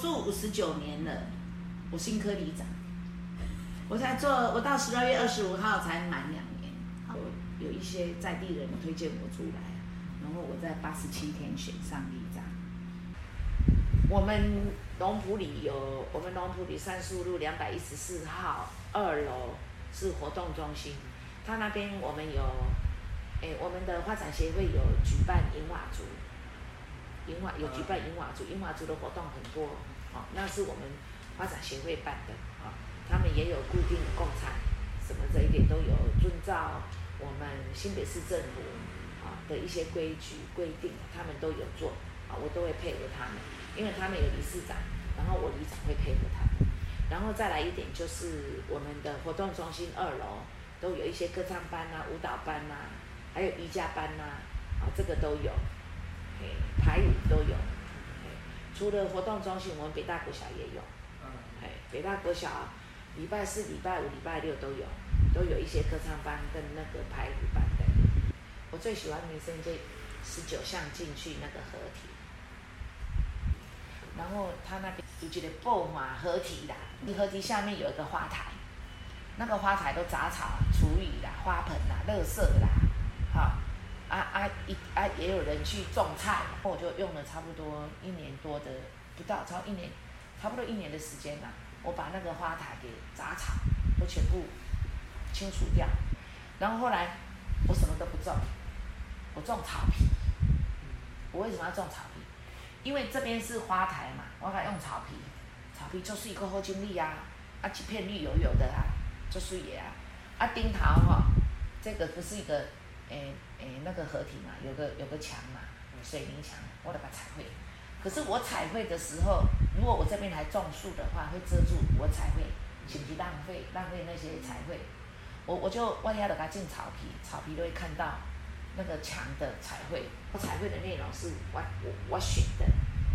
住五十九年了，我新科里长，我才做，我到十二月二十五号才满两年，有有一些在地人推荐我出来，然后我在八十七天选上里长。我们龙埔里有，我们龙埔里三树路两百一十四号二楼是活动中心，他那边我们有，哎，我们的发展协会有举办银瓦族。银瓦有举办银瓦族，银瓦族的活动很多，哦，那是我们发展协会办的，啊、他们也有固定的供餐，什么这一点都有遵照我们新北市政府啊的一些规矩规定，他们都有做，啊，我都会配合他们，因为他们有理事长，然后我里长会配合他们，然后再来一点就是我们的活动中心二楼都有一些歌唱班啊、舞蹈班啊，还有瑜伽班呐，啊，这个都有。台语都有，除了活动中心，我们北大国小也有。北大国小礼拜四、礼拜五、礼拜六都有，都有一些歌唱班跟那个排舞班的。我最喜欢的名胜街十九巷进去那个合体，然后他那边有一个布马合体啦，合体下面有一个花台，那个花台都杂草、厨余啦、花盆啦、垃圾啦，一啊也有人去种菜，我就用了差不多一年多的，不到超一年，差不多一年的时间呐。我把那个花台给杂草都全部清除掉，然后后来我什么都不种，我种草皮。我为什么要种草皮？因为这边是花台嘛，我该用草皮，草皮就是一个后经历啊，啊几片绿油油的啊，就是也啊，啊丁桃哈，这个不是一个。诶诶，那个合体嘛，有个有个墙嘛，水泥墙，我得把彩绘。可是我彩绘的时候，如果我这边还种树的话，会遮住我彩绘，岂不是浪费浪费那些彩绘？我我就万一要给它进草皮，草皮都会看到那个墙的彩绘。我彩绘的内容是我我我选的，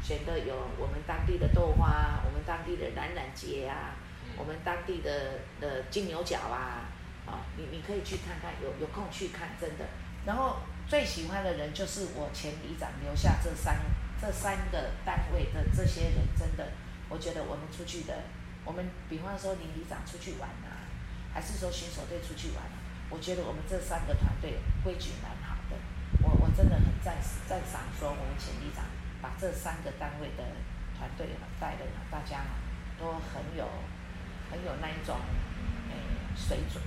选的有我们当地的豆花，我们当地的蓝染节啊，我们当地的的金牛角啊。啊，你你可以去看看，有有空去看，真的。然后最喜欢的人就是我前里长留下这三这三个单位的这些人，真的，我觉得我们出去的，我们比方说林里长出去玩啊，还是说巡守队出去玩，我觉得我们这三个团队规矩蛮好的。我我真的很赞赞赏说我们前里长把这三个单位的团队带的大家都很有很有那一种水准。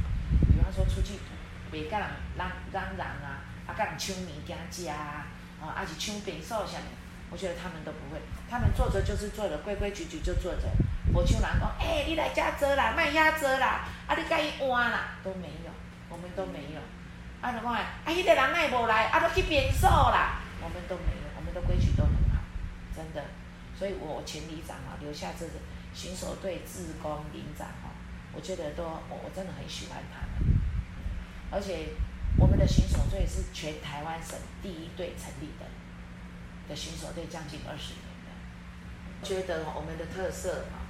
比方说出去，别跟人嚷嚷嚷啊，啊跟人抢物件吃啊，啊还是抢便所啥的，我觉得他们都不会，他们做着就是做着，规规矩矩就做着。我像人讲，哎、你来家做啦，卖压做啦，啊你该换啦，都没有，我们都没有。啊就讲啊，啊迄个人奈无来，啊都去便所啦，我们都没有，我们的规矩都很好，真的。所以我前里长啊，留下这个巡守队、志工、里长啊。我觉得都我我真的很喜欢他们，而且我们的巡守队是全台湾省第一队成立的的巡守队，将近二十年的。觉得我们的特色啊，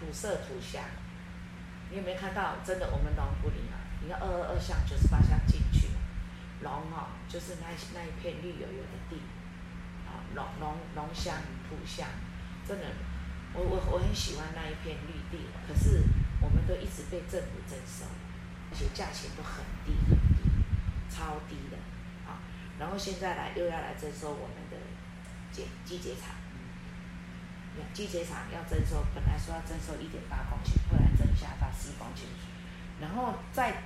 土色土香，你有没有看到？真的，我们龙埔里啊，你看二二二巷九十八巷进去，龙哦，就是那那一片绿油油的地，啊，龙龙龙香土香，真的。我我我很喜欢那一片绿地，可是我们都一直被政府征收，而且价钱都很低很低，超低的啊！然后现在来又要来征收我们的节机结厂，机结厂要征收，本来说要征收一点八公顷，后来增加到四公顷，然后在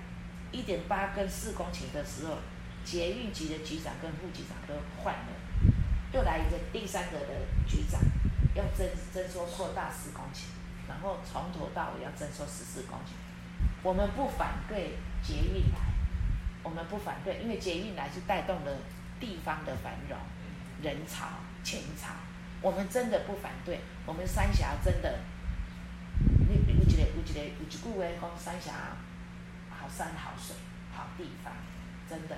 一点八跟四公顷的时候，捷运局的局长跟副局长都换了，又来一个第三个的局长。要征征收扩大十公顷，然后从头到尾要征收十四公顷。我们不反对捷运来，我们不反对，因为捷运来是带动了地方的繁荣，人潮、钱潮，我们真的不反对。我们三峡真的，你有一个有一个有一句话讲三峡好山好水好地方，真的。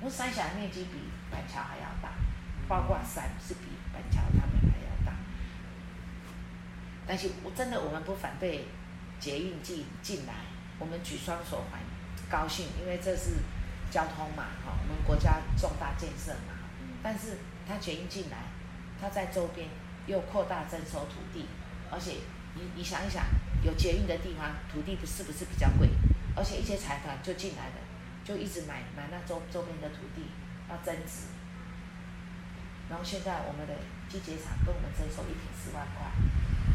我们三峡面积比板桥还要大，包括山是比板桥他们还。但是我真的，我们不反对捷运进进来，我们举双手欢，高兴，因为这是交通嘛，哈，我们国家重大建设嘛。但是它捷运进来，它在周边又扩大征收土地，而且你你想一想，有捷运的地方，土地不是不是比较贵？而且一些财团就进来了，就一直买买那周周边的土地，要增值。然后现在我们的机结厂跟我们征收一坪四万块，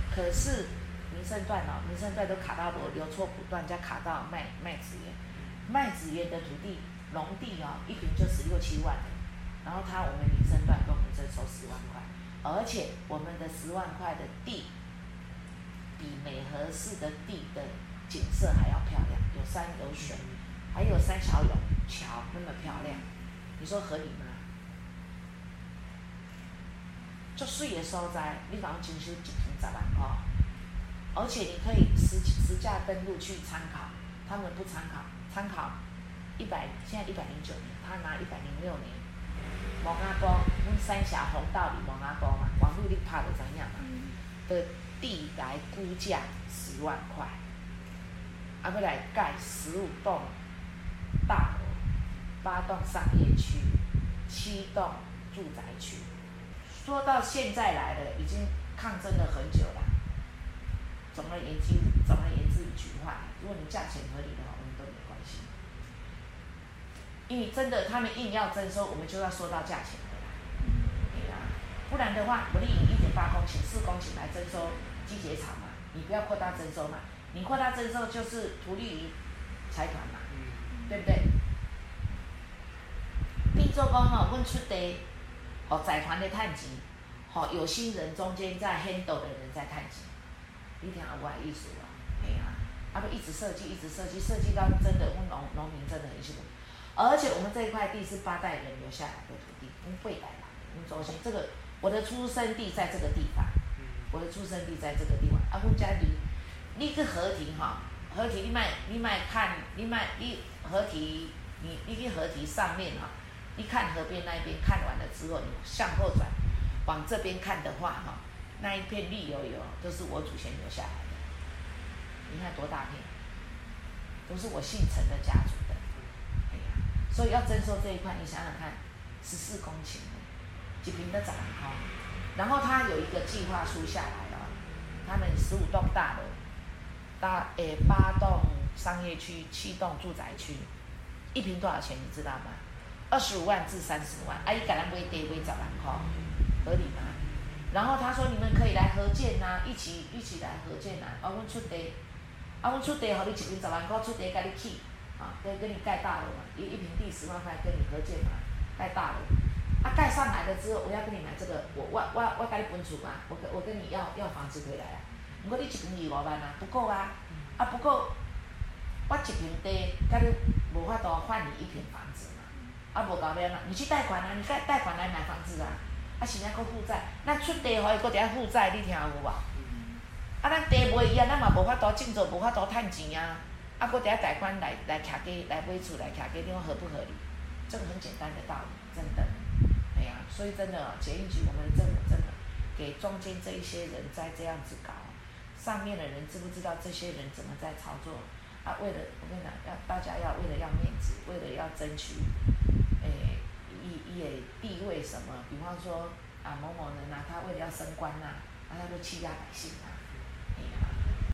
可是民生段哦，民生段都卡到流错补段，加卡到麦麦子园，麦子园的土地农地哦，一平就十六七万，然后他我们民生段跟我们征收十万块，而且我们的十万块的地，比美和市的地的景色还要漂亮，有山有水，还有三桥有桥那么漂亮，你说合理吗？就水的所在，你讲征收一坪十万块，而且你可以实实价登录去参考，他们不参考，参考一百现在一百零九年，他拿一百零六年，蒙阿波，阮三峡红道里蒙阿波嘛，网路你拍的怎样嘛？的地来估价十万块，啊，要来盖十五栋大楼，八栋商业区，七栋住宅区。说到现在来了，已经抗争了很久了。总而言之，总而言之一句话，如果你价钱合理的话，我们都没关系。因为真的，他们硬要征收，我们就要说到价钱回来。对啊，不然的话，我们以一点八公顷、四公顷来征收机结厂嘛，你不要扩大征收嘛。你扩大征收就是图利于财团嘛，对不对？变做工吼，阮出地。哦，财团的趁钱，哦，有心人中间在 handle 的人在趁钱，你听有无意思哦？哎呀，啊不一直设计，一直设计，设计到真的，阮农农民真的很辛苦。而且我们这一块地是八代人留下来的土地，我们未来了。阮祖先这个，我的出生地在这个地方，我的出生地在这个地方。啊，阮家离，你去河堤哈，河堤你卖你卖看，你卖你河堤，你你去河堤上面哈。一看河边那一边，看完了之后，你向后转，往这边看的话，哈，那一片绿油油，都是我祖先留下来的。你看多大片，都是我姓陈的家族的。哎呀，所以要征收这一块，你想想看，十四公顷，几平的展哈，然后他有一个计划书下来了，他们十五栋大楼，大诶八栋商业区，七栋住宅区，一平多少钱？你知道吗？二十五万至三十万，阿姨给咱买地买十万块，合理吗？然后他说你们可以来合建呐、啊，一起一起来合建呐、啊。啊，阮出地，啊，阮出地，好你一坪十万块，出地给你起，啊，给给你盖大楼嘛，一一平地十万块跟你合建嘛，盖大楼。啊，盖上来了之后，我要跟你买这个，我我我我给你分出嘛，我我跟你要要房子回来啊。不过你一平二五万啊，不够啊，啊不够，我一平地，甲你无法度换你一平房子。啊，无搞变啦！你去贷款啊，你贷贷款来买房子啊，啊，现在搁负债，那出地可以搁点负债，你听有无？啊，咱地卖伊啊，咱嘛无法度种作，无法度趁钱啊，啊，搁点贷款来来徛家来买厝来徛家，你讲合不合理？这个很简单的道理，真的，哎呀，所以真的，捷运局我们的政府真的给中间这一些人在这样子搞，上面的人知不知道这些人怎么在操作？啊，为了我跟你讲，要大家要为了要面子，为了要争取。诶，以以地位什么？比方说啊，某某人呐、啊，他为了要升官呐、啊，啊，他就欺压百姓啊。